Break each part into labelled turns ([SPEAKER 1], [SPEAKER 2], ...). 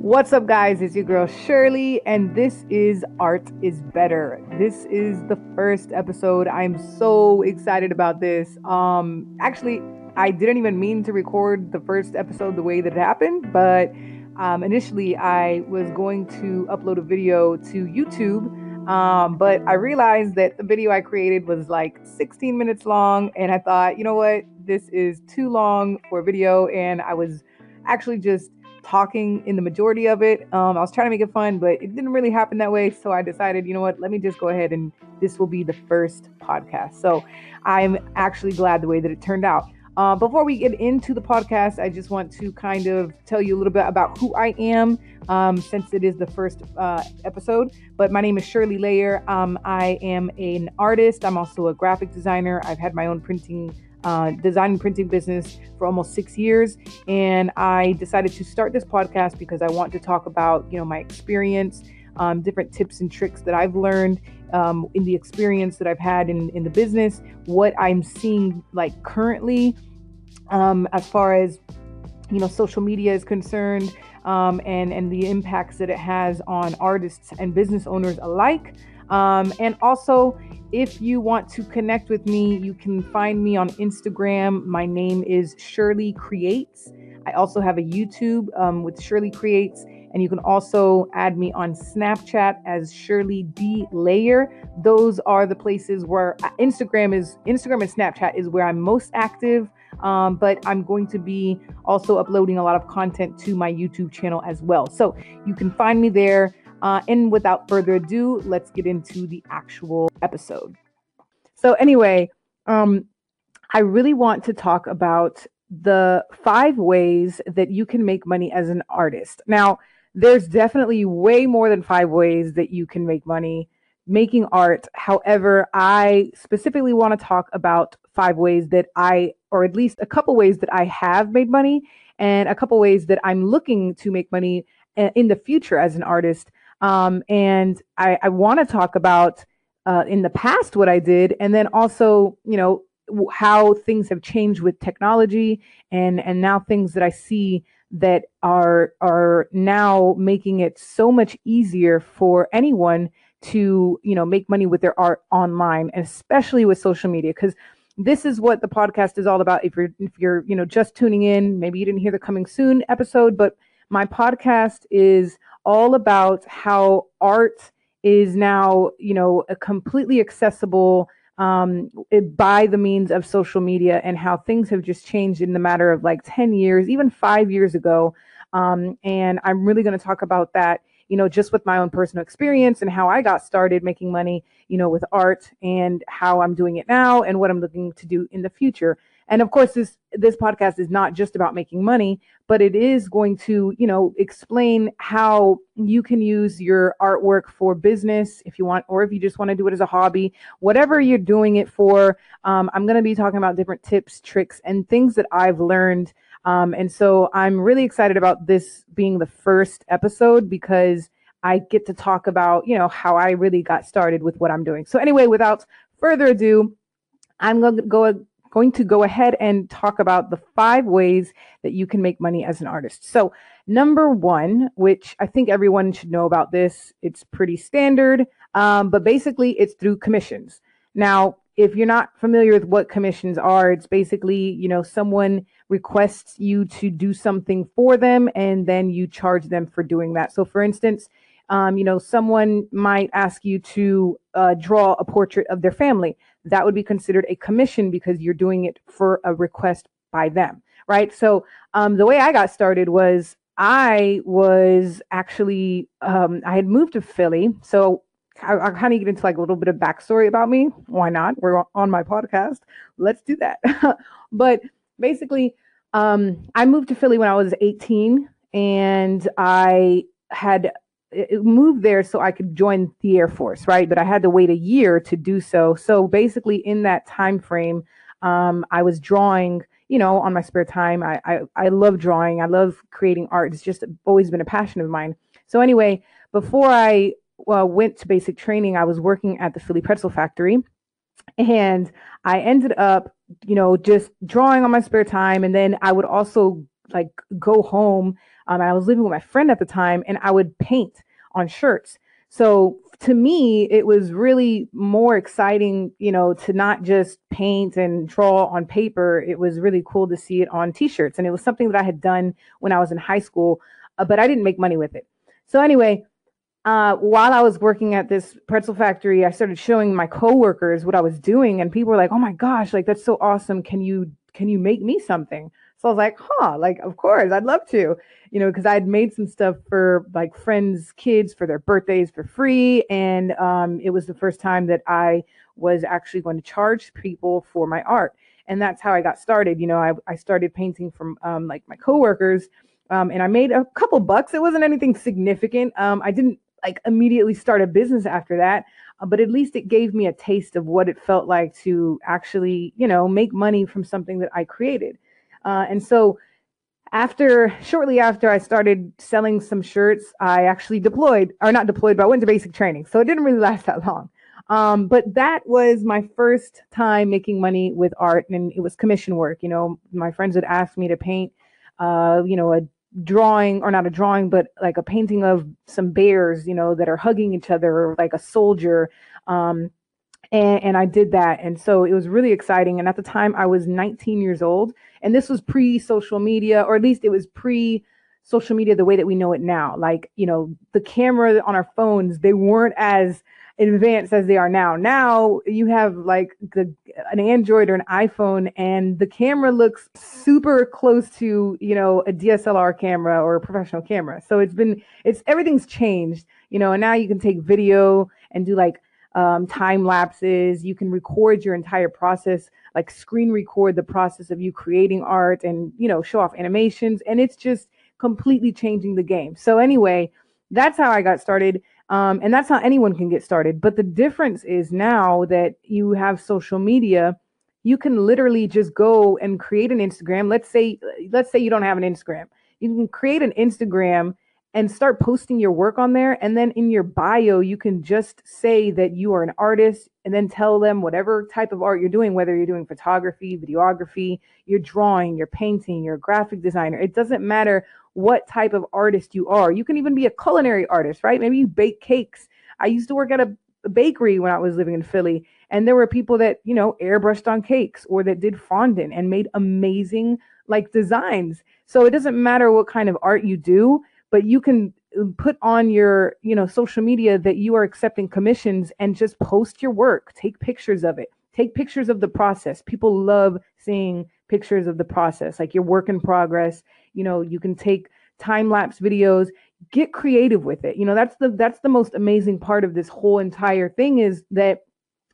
[SPEAKER 1] What's up, guys? It's your girl Shirley, and this is Art is Better. This is the first episode. I'm so excited about this. Um, actually, I didn't even mean to record the first episode the way that it happened, but um, initially I was going to upload a video to YouTube. Um, but I realized that the video I created was like 16 minutes long, and I thought, you know what, this is too long for a video, and I was actually just talking in the majority of it. Um, I was trying to make it fun, but it didn't really happen that way. So I decided, you know what, let me just go ahead and this will be the first podcast. So I'm actually glad the way that it turned out. Uh, before we get into the podcast, I just want to kind of tell you a little bit about who I am, um, since it is the first uh, episode. But my name is Shirley Layer. Um, I am an artist. I'm also a graphic designer. I've had my own printing uh, design and printing business for almost six years, and I decided to start this podcast because I want to talk about you know my experience, um, different tips and tricks that I've learned um, in the experience that I've had in in the business, what I'm seeing like currently, um, as far as you know social media is concerned, um, and and the impacts that it has on artists and business owners alike. Um, and also, if you want to connect with me, you can find me on Instagram. My name is Shirley Creates. I also have a YouTube um, with Shirley Creates, and you can also add me on Snapchat as Shirley D Layer. Those are the places where Instagram is. Instagram and Snapchat is where I'm most active. Um, but I'm going to be also uploading a lot of content to my YouTube channel as well. So you can find me there. Uh, and without further ado, let's get into the actual episode. So, anyway, um, I really want to talk about the five ways that you can make money as an artist. Now, there's definitely way more than five ways that you can make money making art. However, I specifically want to talk about five ways that I, or at least a couple ways that I have made money, and a couple ways that I'm looking to make money uh, in the future as an artist um, and I, I want to talk about uh, in the past what I did, and then also, you know, how things have changed with technology, and and now things that I see that are are now making it so much easier for anyone to you know make money with their art online, especially with social media, because this is what the podcast is all about. If you're if you're you know just tuning in, maybe you didn't hear the coming soon episode, but my podcast is all about how art is now, you know, completely accessible um, by the means of social media and how things have just changed in the matter of like 10 years, even five years ago. Um, and I'm really going to talk about that, you know, just with my own personal experience and how I got started making money, you know, with art and how I'm doing it now and what I'm looking to do in the future. And of course, this this podcast is not just about making money, but it is going to, you know, explain how you can use your artwork for business if you want, or if you just want to do it as a hobby, whatever you're doing it for. Um, I'm going to be talking about different tips, tricks, and things that I've learned. Um, and so I'm really excited about this being the first episode because I get to talk about, you know, how I really got started with what I'm doing. So anyway, without further ado, I'm going to go going to go ahead and talk about the five ways that you can make money as an artist. So, number one, which I think everyone should know about this, it's pretty standard, um, but basically it's through commissions. Now, if you're not familiar with what commissions are, it's basically, you know, someone requests you to do something for them and then you charge them for doing that. So, for instance, um, you know, someone might ask you to uh, draw a portrait of their family. That would be considered a commission because you're doing it for a request by them, right? So um, the way I got started was I was actually um, I had moved to Philly, so I, will kind of get into like a little bit of backstory about me. Why not? We're on my podcast. Let's do that. but basically, um, I moved to Philly when I was 18, and I had moved there so I could join the Air Force, right? But I had to wait a year to do so. So basically, in that time frame, um, I was drawing. You know, on my spare time, I, I I love drawing. I love creating art. It's just always been a passion of mine. So anyway, before I well, went to basic training, I was working at the Philly Pretzel Factory, and I ended up, you know, just drawing on my spare time, and then I would also like go home. Um, I was living with my friend at the time, and I would paint on shirts. So to me, it was really more exciting, you know, to not just paint and draw on paper. It was really cool to see it on t-shirts. And it was something that I had done when I was in high school, uh, but I didn't make money with it. So anyway, uh, while I was working at this pretzel factory, I started showing my coworkers what I was doing, and people were like, "Oh my gosh, like that's so awesome! Can you can you make me something?" So I was like, "Huh, like of course, I'd love to." You know, because I'd made some stuff for like friends' kids for their birthdays for free. And um, it was the first time that I was actually going to charge people for my art. And that's how I got started. You know, I, I started painting from um, like my coworkers um, and I made a couple bucks. It wasn't anything significant. Um, I didn't like immediately start a business after that. Uh, but at least it gave me a taste of what it felt like to actually, you know, make money from something that I created. Uh, and so after shortly after I started selling some shirts, I actually deployed, or not deployed, but I went to basic training. So it didn't really last that long. Um, but that was my first time making money with art, and it was commission work. You know, my friends would ask me to paint, uh, you know, a drawing or not a drawing, but like a painting of some bears, you know, that are hugging each other, like a soldier. Um, and, and I did that. And so it was really exciting. And at the time, I was 19 years old. And this was pre social media, or at least it was pre social media the way that we know it now. Like, you know, the camera on our phones, they weren't as advanced as they are now. Now you have like the, an Android or an iPhone and the camera looks super close to, you know, a DSLR camera or a professional camera. So it's been, it's everything's changed, you know, and now you can take video and do like um, time lapses. You can record your entire process, like screen record the process of you creating art and, you know, show off animations. And it's just completely changing the game. So, anyway, that's how I got started. Um, and that's how anyone can get started. But the difference is now that you have social media, you can literally just go and create an Instagram. Let's say, let's say you don't have an Instagram. You can create an Instagram and start posting your work on there. And then in your bio, you can just say that you are an artist and then tell them whatever type of art you're doing, whether you're doing photography, videography, you're drawing, you're painting, you're a graphic designer. It doesn't matter what type of artist you are. You can even be a culinary artist, right? Maybe you bake cakes. I used to work at a bakery when I was living in Philly, and there were people that, you know, airbrushed on cakes or that did fondant and made amazing like designs. So it doesn't matter what kind of art you do but you can uh, put on your you know social media that you are accepting commissions and just post your work. Take pictures of it. Take pictures of the process. People love seeing pictures of the process like your work in progress. You know you can take time lapse videos. Get creative with it. You know that's the that's the most amazing part of this whole entire thing is that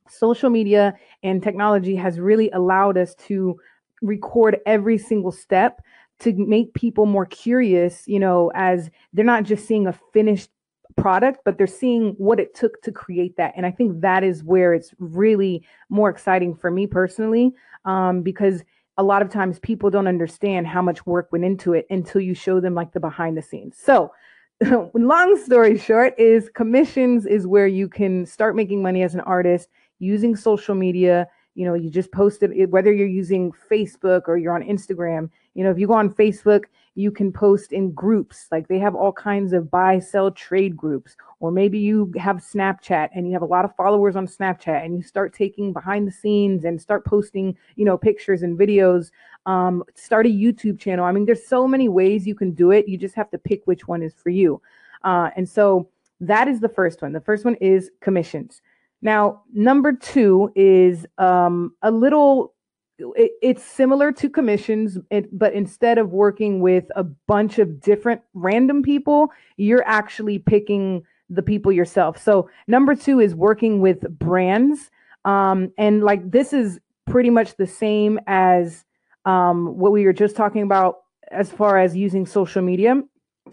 [SPEAKER 1] social media and technology has really allowed us to record every single step to make people more curious, you know, as they're not just seeing a finished product, but they're seeing what it took to create that. And I think that is where it's really more exciting for me personally, um, because a lot of times people don't understand how much work went into it until you show them like the behind the scenes. So, long story short, is commissions is where you can start making money as an artist using social media you know you just post it whether you're using facebook or you're on instagram you know if you go on facebook you can post in groups. Like they have all kinds of buy sell trade groups. Or maybe you have snapchat and you have a lot of followers on snapchat and you start taking behind the scenes and start posting you know pictures and videos um, start a youtube channel. I mean there's so many ways you can do it. You just have to pick which one is for you. Uh, and so that is the first one. The first one is commissions now, number two is um, a little, it, it's similar to commissions, it, but instead of working with a bunch of different random people, you're actually picking the people yourself. So, number two is working with brands. Um, and like this is pretty much the same as um, what we were just talking about as far as using social media.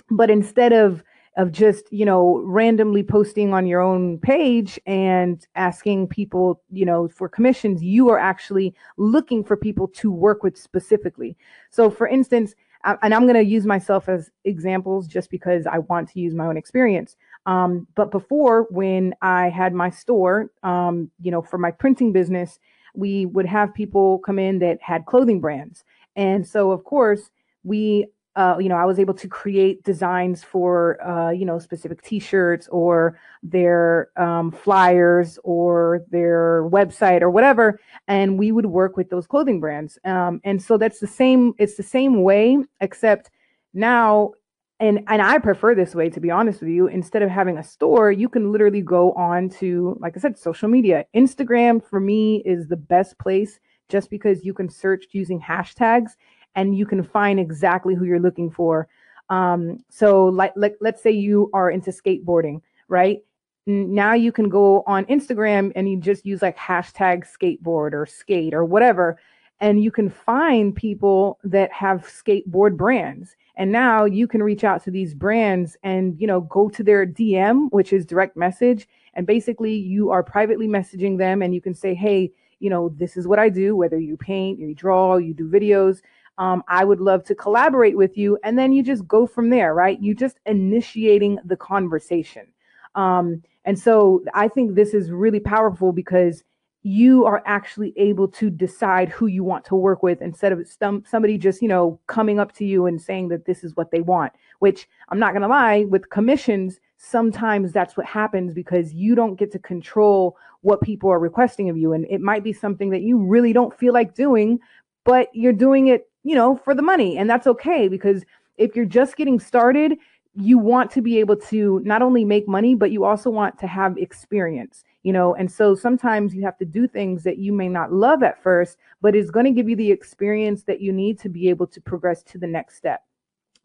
[SPEAKER 1] But instead of of just you know randomly posting on your own page and asking people you know for commissions you are actually looking for people to work with specifically. So for instance and i'm going to use myself as examples just because i want to use my own experience. Um, but before when i had my store um, you know for my printing business we would have people come in that had clothing brands. And so of course we uh, you know, I was able to create designs for, uh, you know, specific T-shirts or their um, flyers or their website or whatever, and we would work with those clothing brands. Um, and so that's the same. It's the same way, except now, and and I prefer this way to be honest with you. Instead of having a store, you can literally go on to, like I said, social media. Instagram for me is the best place just because you can search using hashtags and you can find exactly who you're looking for. Um, so, like, like, let's say you are into skateboarding, right? Now you can go on Instagram and you just use like hashtag skateboard or skate or whatever, and you can find people that have skateboard brands. And now you can reach out to these brands and you know go to their DM, which is direct message, and basically you are privately messaging them, and you can say, hey, you know, this is what I do. Whether you paint, you draw, you do videos um, I would love to collaborate with you. And then you just go from there, right? You just initiating the conversation. Um, and so I think this is really powerful because you are actually able to decide who you want to work with instead of some, somebody just, you know, coming up to you and saying that this is what they want, which I'm not going to lie with commissions. Sometimes that's what happens because you don't get to control what people are requesting of you. And it might be something that you really don't feel like doing, but you're doing it you know, for the money. And that's okay because if you're just getting started, you want to be able to not only make money, but you also want to have experience, you know. And so sometimes you have to do things that you may not love at first, but it's going to give you the experience that you need to be able to progress to the next step.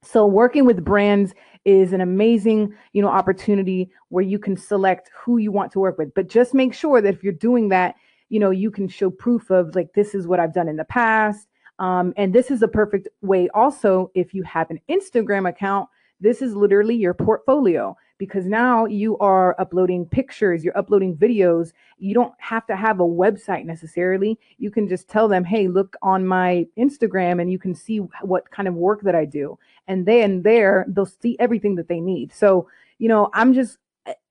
[SPEAKER 1] So working with brands is an amazing, you know, opportunity where you can select who you want to work with. But just make sure that if you're doing that, you know, you can show proof of like this is what I've done in the past um, and this is a perfect way also, if you have an Instagram account, this is literally your portfolio because now you are uploading pictures, you're uploading videos. You don't have to have a website necessarily. You can just tell them, hey, look on my Instagram and you can see what kind of work that I do. And then there, they'll see everything that they need. So, you know, I'm just,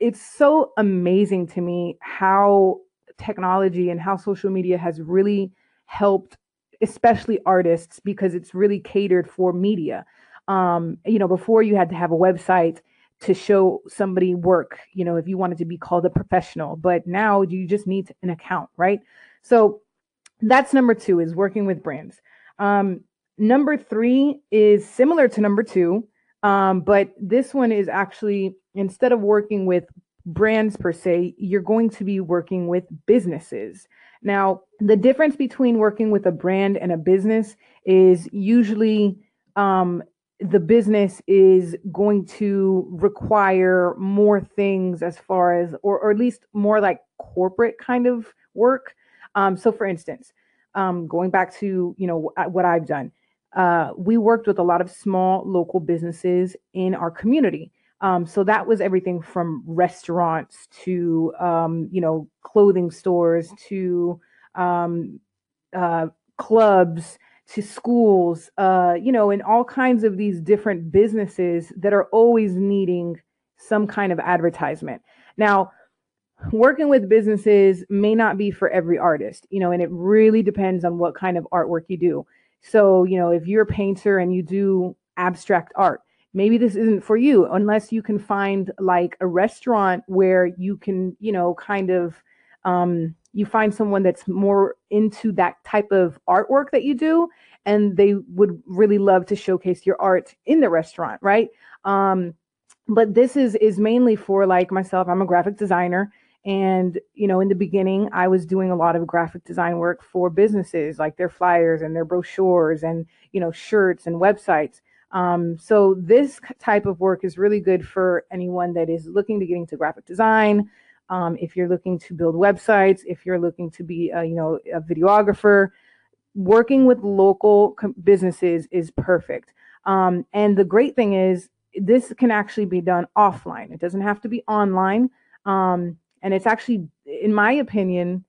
[SPEAKER 1] it's so amazing to me how technology and how social media has really helped especially artists because it's really catered for media. Um, you know, before you had to have a website to show somebody work, you know, if you wanted to be called a professional, but now you just need an account, right? So that's number two is working with brands. Um, number three is similar to number two, um, but this one is actually instead of working with brands per se, you're going to be working with businesses. Now, the difference between working with a brand and a business is usually um, the business is going to require more things as far as, or, or at least more like corporate kind of work. Um, so, for instance, um, going back to you know what I've done, uh, we worked with a lot of small local businesses in our community. Um, so that was everything from restaurants to, um, you know, clothing stores to um, uh, clubs to schools, uh, you know, and all kinds of these different businesses that are always needing some kind of advertisement. Now, working with businesses may not be for every artist, you know, and it really depends on what kind of artwork you do. So, you know, if you're a painter and you do abstract art, maybe this isn't for you unless you can find like a restaurant where you can you know kind of um, you find someone that's more into that type of artwork that you do and they would really love to showcase your art in the restaurant right? Um, but this is is mainly for like myself. I'm a graphic designer and you know in the beginning i was doing a lot of graphic design work for businesses like their flyers and their brochures and you know shirts and websites um, so this type of work is really good for anyone that is looking to get into graphic design. Um, if you're looking to build websites, if you're looking to be, a, you know, a videographer, working with local businesses is perfect. Um, and the great thing is, this can actually be done offline. It doesn't have to be online. Um, and it's actually, in my opinion,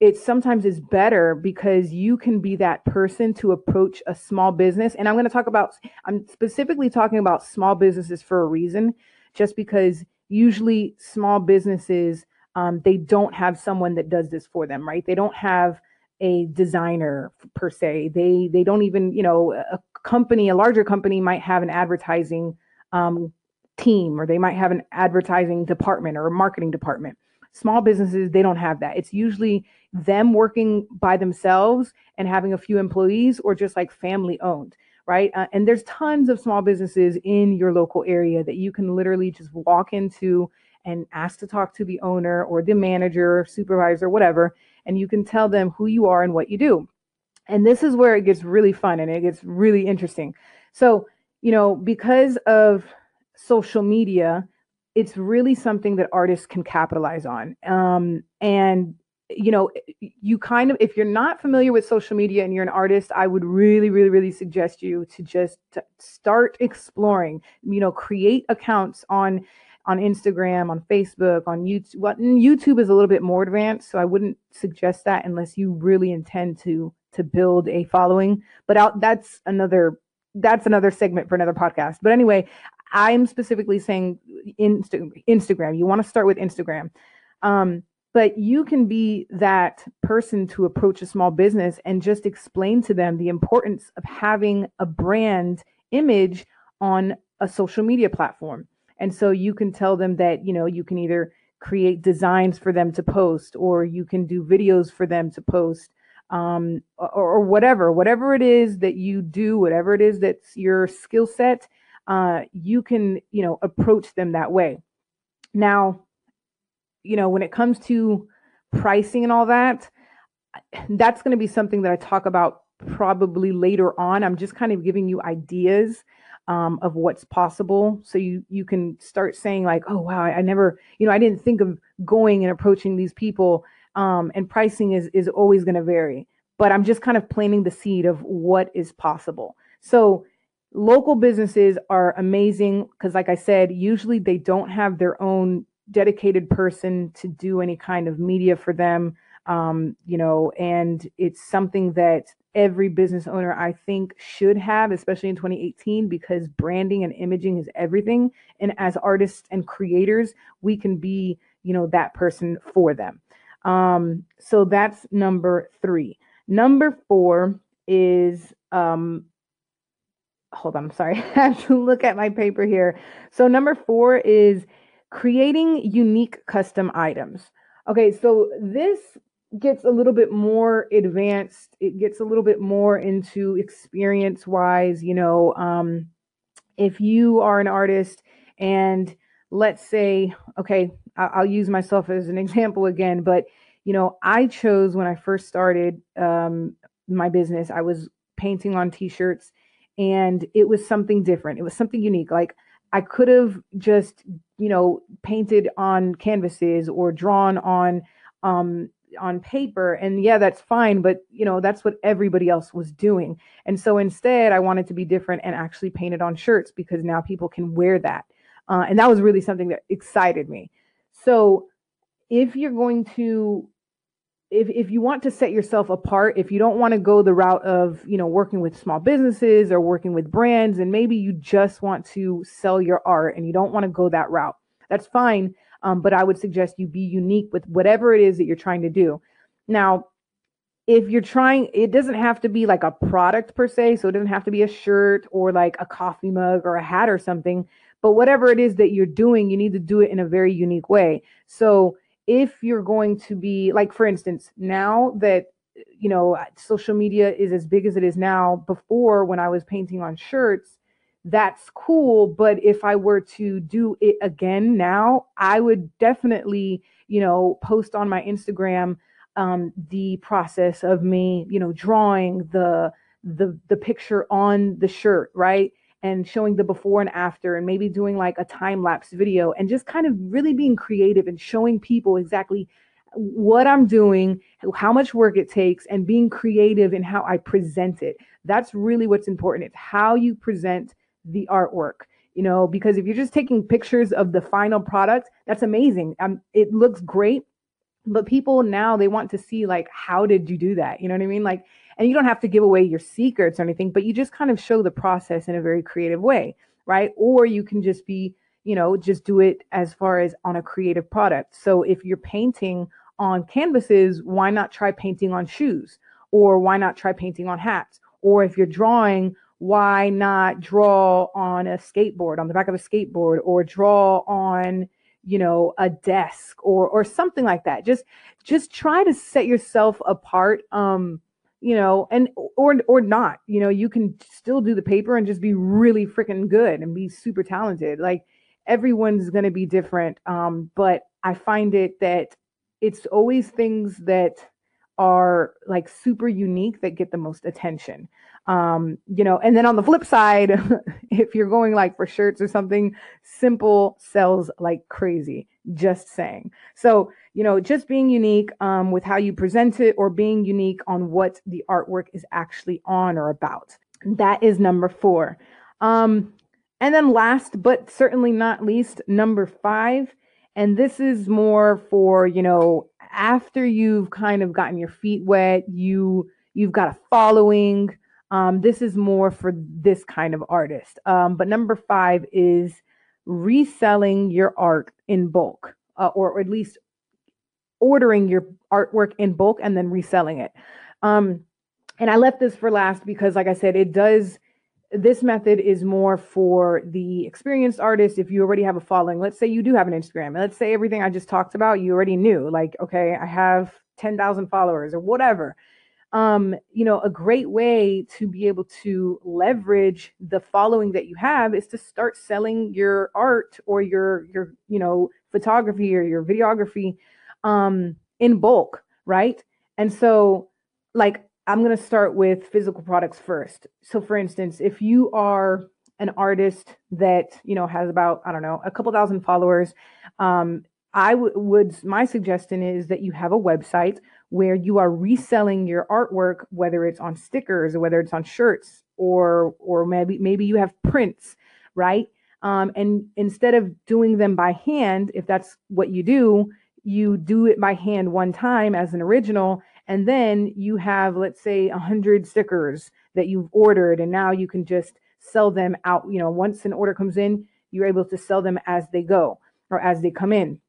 [SPEAKER 1] it sometimes is better because you can be that person to approach a small business. And I'm going to talk about, I'm specifically talking about small businesses for a reason, just because usually small businesses, um, they don't have someone that does this for them, right? They don't have a designer per se. They they don't even, you know, a company, a larger company might have an advertising um, team or they might have an advertising department or a marketing department. Small businesses, they don't have that. It's usually them working by themselves and having a few employees or just like family owned, right? Uh, and there's tons of small businesses in your local area that you can literally just walk into and ask to talk to the owner or the manager, supervisor, whatever, and you can tell them who you are and what you do. And this is where it gets really fun and it gets really interesting. So, you know, because of social media, it's really something that artists can capitalize on. Um, and you know, you kind of, if you're not familiar with social media and you're an artist, I would really, really, really suggest you to just start exploring. You know, create accounts on on Instagram, on Facebook, on YouTube. What YouTube is a little bit more advanced, so I wouldn't suggest that unless you really intend to to build a following. But out, that's another that's another segment for another podcast. But anyway, I'm specifically saying Insta- Instagram. You want to start with Instagram. Um, but you can be that person to approach a small business and just explain to them the importance of having a brand image on a social media platform. And so you can tell them that, you know, you can either create designs for them to post or you can do videos for them to post um, or, or, whatever, whatever it is that you do, whatever it is that's your skill set, uh, you can, you know, approach them that way. Now, you know, when it comes to pricing and all that, that's going to be something that I talk about probably later on. I'm just kind of giving you ideas um, of what's possible, so you you can start saying like, oh wow, I, I never, you know, I didn't think of going and approaching these people um, and pricing is is always going to vary. But I'm just kind of planting the seed of what is possible. So local businesses are amazing because, like I said, usually they don't have their own dedicated person to do any kind of media for them. Um, you know, and it's something that every business owner I think should have, especially in 2018, because branding and imaging is everything. And as artists and creators, we can be, you know, that person for them. Um, so that's number three. Number four is um hold on, I'm sorry. I have to look at my paper here. So number four is creating unique custom items. Okay, so this gets a little bit more advanced. It gets a little bit more into experience wise, you know, um if you are an artist and let's say, okay, I'll use myself as an example again, but you know, I chose when I first started um, my business, I was painting on t-shirts and it was something different. It was something unique. Like I could have just, you know, painted on canvases or drawn on um on paper and yeah that's fine but you know that's what everybody else was doing and so instead i wanted to be different and actually painted on shirts because now people can wear that uh, and that was really something that excited me so if you're going to if, if you want to set yourself apart, if you don't want to go the route of, you know, working with small businesses or working with brands, and maybe you just want to sell your art and you don't want to go that route, that's fine. Um, but I would suggest you be unique with whatever it is that you're trying to do. Now, if you're trying, it doesn't have to be like a product per se. So it doesn't have to be a shirt or like a coffee mug or a hat or something. But whatever it is that you're doing, you need to do it in a very unique way. So if you're going to be like, for instance, now that you know social media is as big as it is now, before when I was painting on shirts, that's cool. But if I were to do it again now, I would definitely, you know, post on my Instagram um, the process of me, you know, drawing the the the picture on the shirt, right? And showing the before and after and maybe doing like a time lapse video and just kind of really being creative and showing people exactly what I'm doing, how much work it takes, and being creative in how I present it. That's really what's important. It's how you present the artwork, you know, because if you're just taking pictures of the final product, that's amazing. Um, it looks great, but people now they want to see like, how did you do that? You know what I mean? Like, and you don't have to give away your secrets or anything, but you just kind of show the process in a very creative way, right? Or you can just be, you know, just do it as far as on a creative product. So if you're painting on canvases, why not try painting on shoes? Or why not try painting on hats? Or if you're drawing, why not draw on a skateboard, on the back of a skateboard, or draw on, you know, a desk or or something like that. Just just try to set yourself apart. Um, you know, and or or not. You know, you can still do the paper and just be really freaking good and be super talented. Like everyone's going to be different. Um, but I find it that it's always things that are like super unique that get the most attention. Um, you know, and then on the flip side, if you're going like for shirts or something, simple sells like crazy. Just saying. So, you know, just being unique um, with how you present it or being unique on what the artwork is actually on or about. That is number four. Um, and then last but certainly not least, number five. And this is more for, you know, after you've kind of gotten your feet wet, you you've got a following. Um, this is more for this kind of artist. Um, but number five is reselling your art in bulk, uh, or, at least ordering your artwork in bulk and then reselling it. Um, and I left this for last because, like I said, it does this method is more for the experienced artist if you already have a following let's say you do have an instagram and let's say everything i just talked about you already knew like okay i have 10,000 followers or whatever um you know a great way to be able to leverage the following that you have is to start selling your art or your your you know photography or your videography um in bulk right and so like I'm to start with physical products first. So, for instance, if you are an artist that you know has about I don't know a couple thousand followers, um, I w- would my suggestion is that you have a website where you are reselling your artwork, whether it's on stickers or whether it's on shirts or or maybe maybe you have prints, right? Um, and instead of doing them by hand, if that's what you do, you do it by hand one time as an original and then you have let's say a 100 stickers that you've ordered and now you can just sell them out you know once an order comes in you're able to sell them as they go or as they come in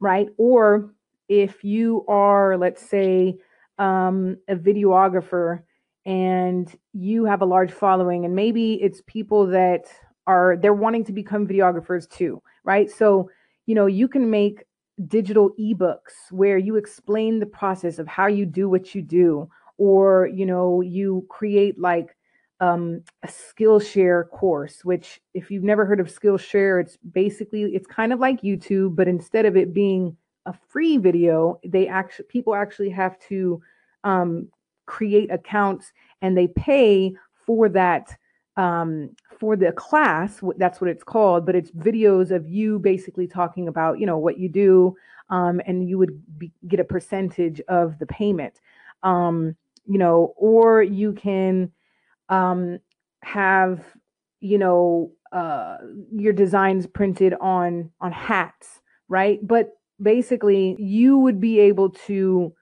[SPEAKER 1] right or if you are let's say um, a videographer and you have a large following and maybe it's people that are they're wanting to become videographers too right? So you know you can make digital ebooks where you explain the process of how you do what you do or you know you create like um, a skillshare course which if you've never heard of skillshare it's basically it's kind of like youtube but instead of it being a free video they actually people actually have to um, create accounts and they pay for that um, for the class that's what it's called but it's videos of you basically talking about you know what you do um, and you would be, get a percentage of the payment. Um, you know or you can um, have you know uh, your designs printed on on hats right? But basically you would be able to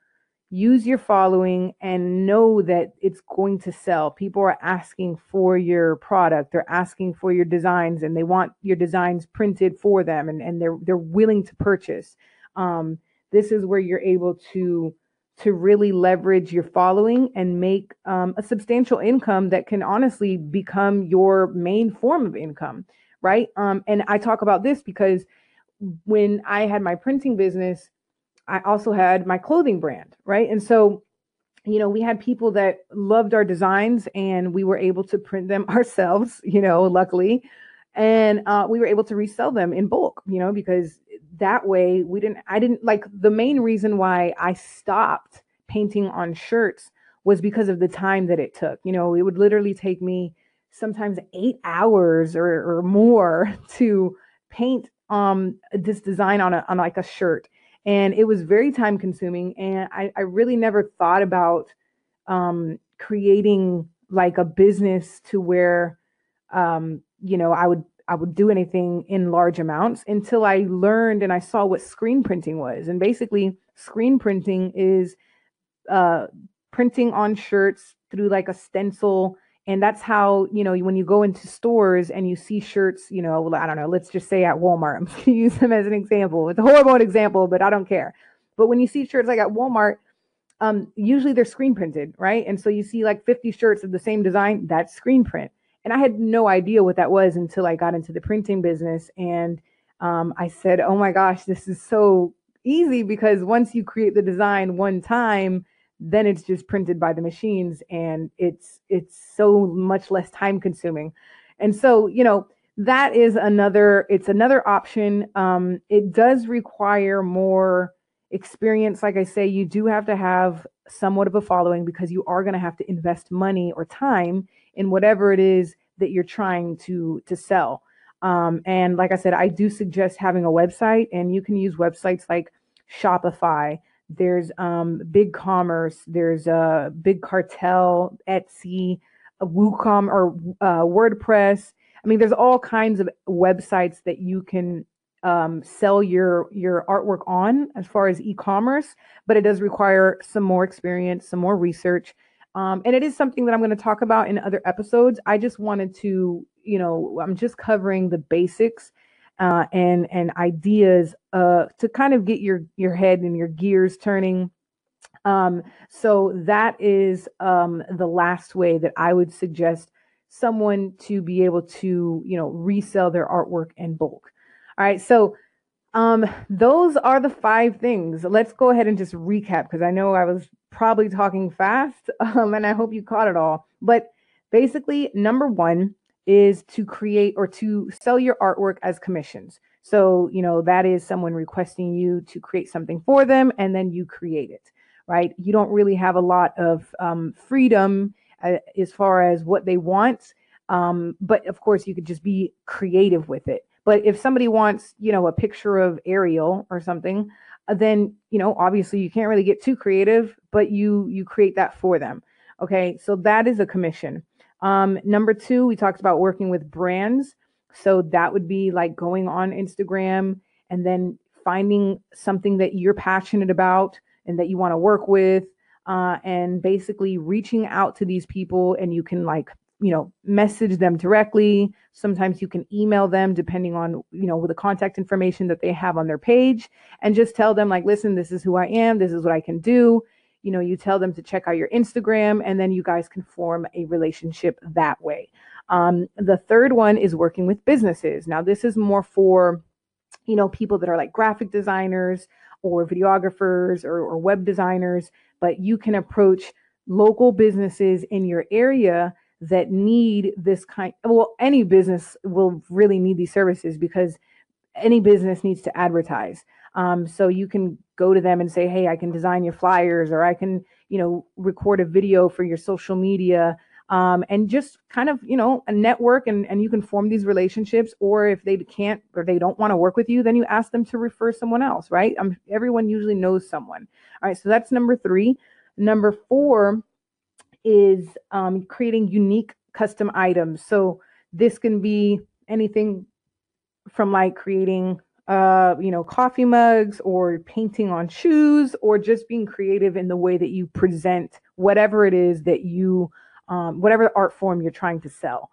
[SPEAKER 1] use your following and know that it's going to sell. People are asking for your product, they're asking for your designs and they want your designs printed for them and, and they're they're willing to purchase. Um, this is where you're able to to really leverage your following and make um, a substantial income that can honestly become your main form of income, right? Um, and I talk about this because when I had my printing business, I also had my clothing brand, right? And so, you know, we had people that loved our designs and we were able to print them ourselves, you know, luckily. And uh, we were able to resell them in bulk, you know, because that way we didn't, I didn't like the main reason why I stopped painting on shirts was because of the time that it took. You know, it would literally take me sometimes eight hours or, or more to paint um this design on a on like a shirt and it was very time consuming and i, I really never thought about um, creating like a business to where um, you know i would i would do anything in large amounts until i learned and i saw what screen printing was and basically screen printing is uh, printing on shirts through like a stencil and that's how you know when you go into stores and you see shirts you know i don't know let's just say at walmart i'm going to use them as an example it's a horrible example but i don't care but when you see shirts like at walmart um, usually they're screen printed, right? And so you see like 50 shirts of the same design, that's screen print. And I had no idea what that was until I got into the printing business. And um, I said, oh my gosh, this is so easy because once you create the design one time, then it's just printed by the machines and it's it's so much less time consuming. And so, you know, that is another it's another option. Um, it does require more experience, like I say, you do have to have somewhat of a following because you are going to have to invest money or time in whatever it is that you're trying to to sell. Um, and like I said, I do suggest having a website, and you can use websites like Shopify. There's um, Big Commerce. There's a uh, Big Cartel, Etsy, a WooCom or uh, WordPress. I mean, there's all kinds of websites that you can um, sell your your artwork on as far as e-commerce, but it does require some more experience, some more research, um, and it is something that I'm going to talk about in other episodes. I just wanted to, you know, I'm just covering the basics uh, and and ideas uh, to kind of get your your head and your gears turning. Um, so that is um, the last way that I would suggest someone to be able to, you know, resell their artwork in bulk. All right. So um, those are the five things. Let's go ahead and just recap because I know I was probably talking fast um, and I hope you caught it all. But basically, number one is to create or to sell your artwork as commissions. So, you know, that is someone requesting you to create something for them and then you create it, right? You don't really have a lot of um, freedom uh, as far as what they want. Um, but of course, you could just be creative with it. But if somebody wants, you know, a picture of Ariel or something, uh, then you know, obviously you can't really get too creative, but you you create that for them. Okay, so that is a commission. Um, number two, we talked about working with brands. So that would be like going on Instagram and then finding something that you're passionate about and that you want to work with, uh, and basically reaching out to these people. And you can like you know message them directly sometimes you can email them depending on you know with the contact information that they have on their page and just tell them like listen this is who i am this is what i can do you know you tell them to check out your instagram and then you guys can form a relationship that way. Um, the third one is working with businesses. Now this is more for you know people that are like graphic designers or videographers or, or web designers but you can approach local businesses in your area that need this kind well any business will really need these services because any business needs to advertise um, so you can go to them and say hey i can design your flyers or i can you know record a video for your social media. Um, and just kind of you know a network and, and you can form these relationships or if they can't or they don't want to work with you then you ask them to refer someone else right? Um, everyone usually knows someone. All right so that's number three. Number four is um, creating unique custom items. So this can be anything from like creating uh, you know, coffee mugs or painting on shoes or just being creative in the way that you present whatever it is that you um, whatever art form you're trying to sell.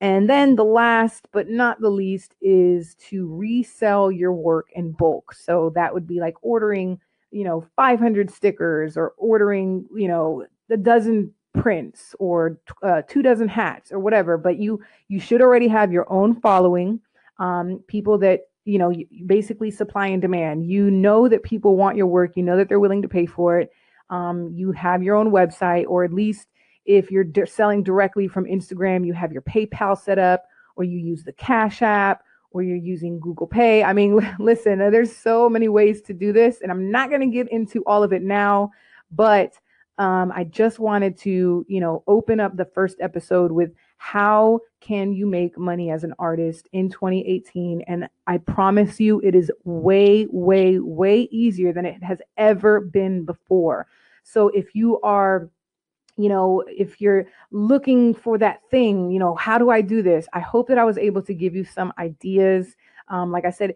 [SPEAKER 1] And then the last but not the least is to resell your work in bulk. So that would be like ordering, you know, 500 stickers or ordering, you know, a dozen prints or uh, two dozen hats or whatever but you you should already have your own following um, people that you know basically supply and demand. You know that people want your work. You know that they're willing to pay for it. Um, you have your own website or at least if you're d- selling directly from instagram you have your paypal set up or you use the cash app or you're using google pay. I mean listen there's so many ways to do this and i'm not going to get into all of it now but um, I just wanted to, you know, open up the first episode with how can you make money as an artist in 2018? And I promise you, it is way, way, way easier than it has ever been before. So if you are, you know, if you're looking for that thing, you know, how do I do this? I hope that I was able to give you some ideas. Um, like I said,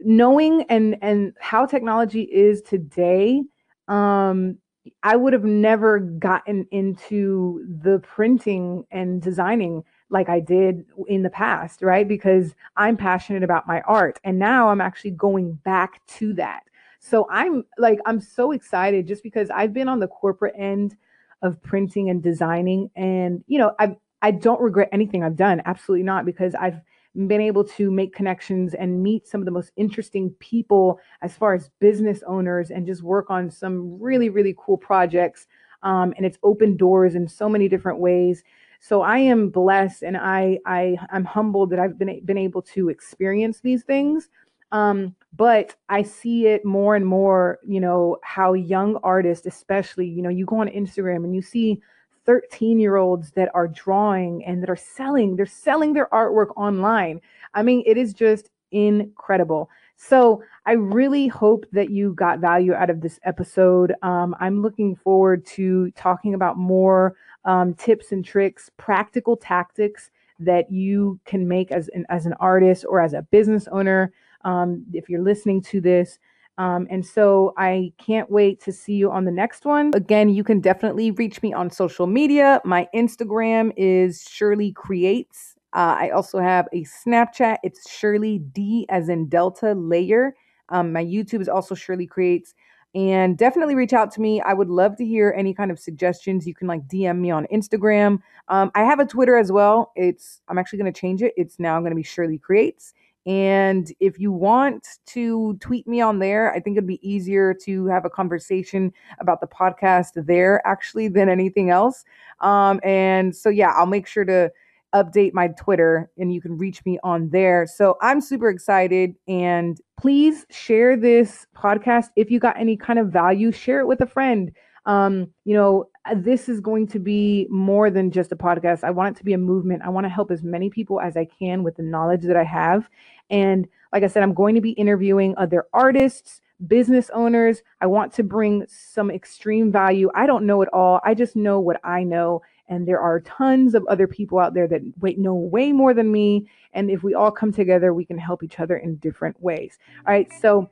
[SPEAKER 1] knowing and and how technology is today um I would have never gotten into the printing and designing like I did in the past, right? Because I'm passionate about my art. And now I'm actually going back to that. So I'm like, I'm so excited just because I've been on the corporate end of printing and designing. And, you know, I I don't regret anything I've done. Absolutely not, because I've been able to make connections and meet some of the most interesting people as far as business owners and just work on some really, really cool projects. Um, and it's opened doors in so many different ways. So I am blessed and I, I I'm humbled that I've been been able to experience these things. Um, but I see it more and more, you know, how young artists, especially, you know, you go on Instagram and you see 13 year olds that are drawing and that are selling, they're selling their artwork online. I mean, it is just incredible. So I really hope that you got value out of this episode. Um, I'm looking forward to talking about more um, tips and tricks, practical tactics that you can make as an, as an artist or as a business owner. Um, if you're listening to this, um, and so I can't wait to see you on the next one. Again, you can definitely reach me on social media. My Instagram is Shirley Creates. Uh, I also have a Snapchat. It's Shirley D as in Delta Layer. Um, my YouTube is also Shirley Creates. And definitely reach out to me. I would love to hear any kind of suggestions. You can like DM me on Instagram. Um, I have a Twitter as well. It's I'm actually going to change it. It's now going to be Shirley Creates. And if you want to tweet me on there, I think it'd be easier to have a conversation about the podcast there actually than anything else. Um, and so, yeah, I'll make sure to update my Twitter and you can reach me on there. So I'm super excited and please share this podcast. If you got any kind of value, share it with a friend. Um, you know, Uh, this is going to be more than just a podcast. I want it to be a movement. I want to help as many people as I can with the knowledge that I have. And like I said, I'm going to be interviewing other artists, business owners. I want to bring some extreme value. I don't know it all. I just know what I know. And there are tons of other people out there that wait, know way more than me. And if we all come together, we can help each other in different ways. All right. So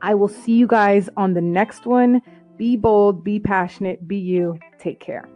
[SPEAKER 1] I will see you guys on the next one. Be bold, be passionate, be you. Take care.